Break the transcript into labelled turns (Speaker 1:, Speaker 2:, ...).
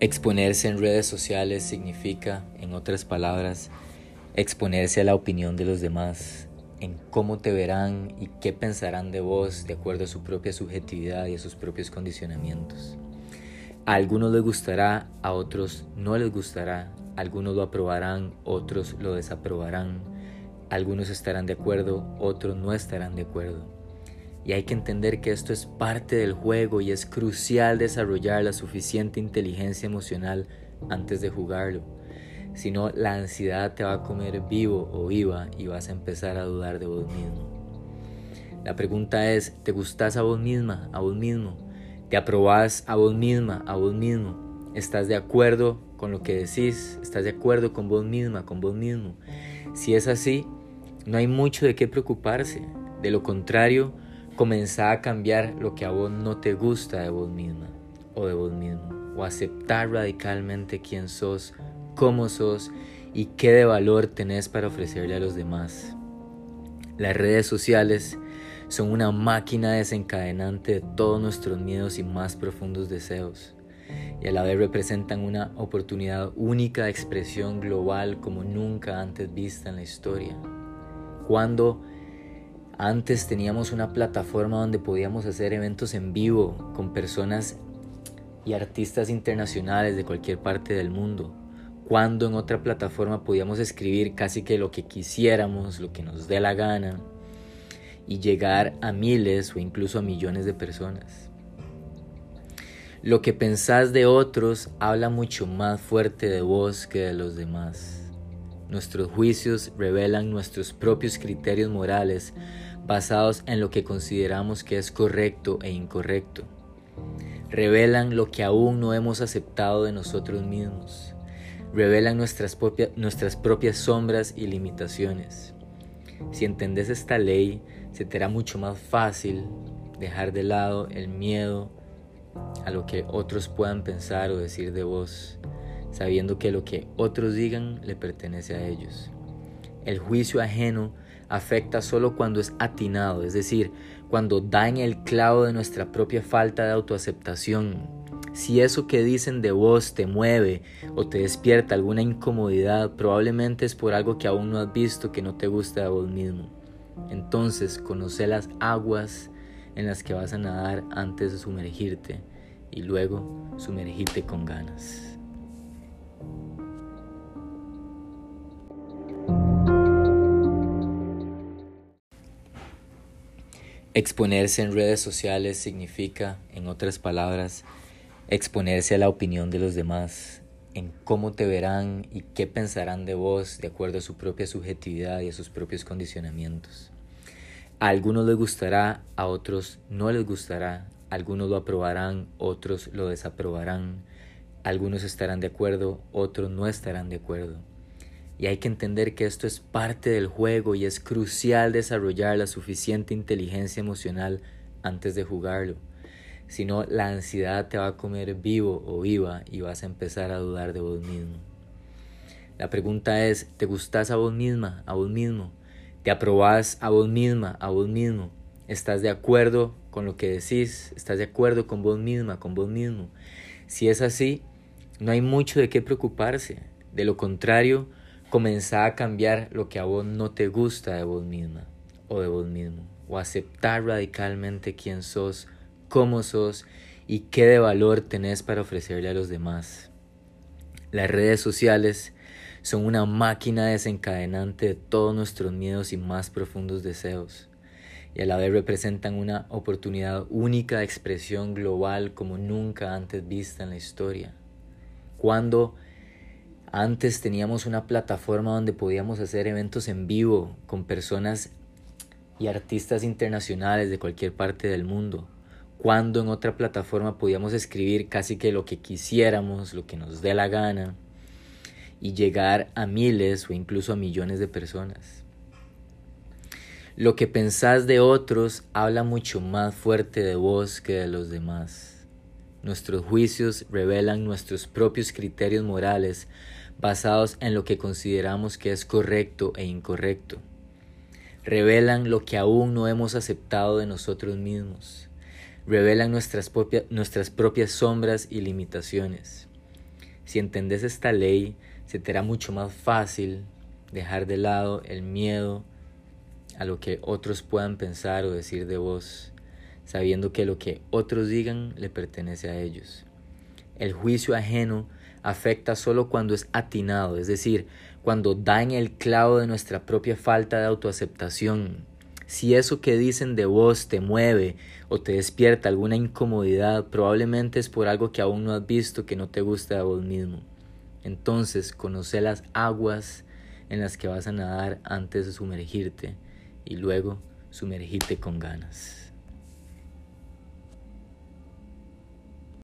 Speaker 1: Exponerse en redes sociales significa, en otras palabras, exponerse a la opinión de los demás, en cómo te verán y qué pensarán de vos de acuerdo a su propia subjetividad y a sus propios condicionamientos. A algunos les gustará, a otros no les gustará, algunos lo aprobarán, otros lo desaprobarán, algunos estarán de acuerdo, otros no estarán de acuerdo. Y hay que entender que esto es parte del juego y es crucial desarrollar la suficiente inteligencia emocional antes de jugarlo. Si no, la ansiedad te va a comer vivo o viva y vas a empezar a dudar de vos mismo. La pregunta es, ¿te gustas a vos misma, a vos mismo? ¿Te aprobás a vos misma, a vos mismo? ¿Estás de acuerdo con lo que decís? ¿Estás de acuerdo con vos misma, con vos mismo? Si es así, no hay mucho de qué preocuparse. De lo contrario, comenzá a cambiar lo que a vos no te gusta de vos misma o de vos mismo, o aceptar radicalmente quién sos, cómo sos y qué de valor tenés para ofrecerle a los demás. Las redes sociales son una máquina desencadenante de todos nuestros miedos y más profundos deseos, y a la vez representan una oportunidad única de expresión global como nunca antes vista en la historia. Cuando antes teníamos una plataforma donde podíamos hacer eventos en vivo con personas y artistas internacionales de cualquier parte del mundo. Cuando en otra plataforma podíamos escribir casi que lo que quisiéramos, lo que nos dé la gana y llegar a miles o incluso a millones de personas. Lo que pensás de otros habla mucho más fuerte de vos que de los demás. Nuestros juicios revelan nuestros propios criterios morales basados en lo que consideramos que es correcto e incorrecto. Revelan lo que aún no hemos aceptado de nosotros mismos. Revelan nuestras, propias sombras y limitaciones. Si entendés esta ley, se te hará mucho más fácil dejar de lado el miedo a lo que otros puedan pensar o decir de vos sabiendo que lo que otros digan le pertenece a ellos. El juicio ajeno afecta solo cuando es atinado, es decir, cuando da en el clavo de nuestra propia falta de autoaceptación. Si eso que dicen de vos te mueve o te despierta alguna incomodidad, probablemente es por algo que aún no has visto que no te gusta de vos mismo. Entonces, conoce las aguas en las que vas a nadar antes de sumergirte y luego sumergirte con ganas. Exponerse en redes sociales significa, en otras palabras, exponerse a la opinión de los demás, en cómo te verán y qué pensarán de vos de acuerdo a su propia subjetividad y a sus propios condicionamientos. A algunos les gustará, a otros no les gustará, algunos lo aprobarán, otros lo desaprobarán, algunos estarán de acuerdo, otros no estarán de acuerdo. Y hay que entender que esto es parte del juego y es crucial desarrollar la suficiente inteligencia emocional antes de jugarlo. Si no, la ansiedad te va a comer vivo o viva y vas a empezar a dudar de vos mismo. La pregunta es, ¿te gustás a vos misma, a vos mismo? ¿Te aprobás a vos misma, a vos mismo? ¿Estás de acuerdo con lo que decís? ¿Estás de acuerdo con vos misma, con vos mismo? Si es así, no hay mucho de qué preocuparse. De lo contrario, comenzá a cambiar lo que a vos no te gusta de vos misma o de vos mismo, o aceptar radicalmente quién sos, cómo sos y qué de valor tenés para ofrecerle a los demás. Las redes sociales son una máquina desencadenante de todos nuestros miedos y más profundos deseos, y a la vez representan una oportunidad única de expresión global como nunca antes vista en la historia. Cuando antes teníamos una plataforma donde podíamos hacer eventos en vivo con personas y artistas internacionales de cualquier parte del mundo. Cuando en otra plataforma podíamos escribir casi que lo que quisiéramos, lo que nos dé la gana, y llegar a miles o incluso a millones de personas. Lo que pensás de otros habla mucho más fuerte de vos que de los demás. Nuestros juicios revelan nuestros propios criterios morales basados en lo que consideramos que es correcto e incorrecto. Revelan lo que aún no hemos aceptado de nosotros mismos. Revelan nuestras, propias sombras y limitaciones. Si entendés esta ley, se te hará mucho más fácil dejar de lado el miedo a lo que otros puedan pensar o decir de vos, sabiendo que lo que otros digan le pertenece a ellos. El juicio ajeno afecta solo cuando es atinado, es decir, cuando da en el clavo de nuestra propia falta de autoaceptación. Si eso que dicen de vos te mueve o te despierta alguna incomodidad, probablemente es por algo que aún no has visto que no te gusta de vos mismo. Entonces, conoce las aguas en las que vas a nadar antes de sumergirte y luego sumergirte con ganas.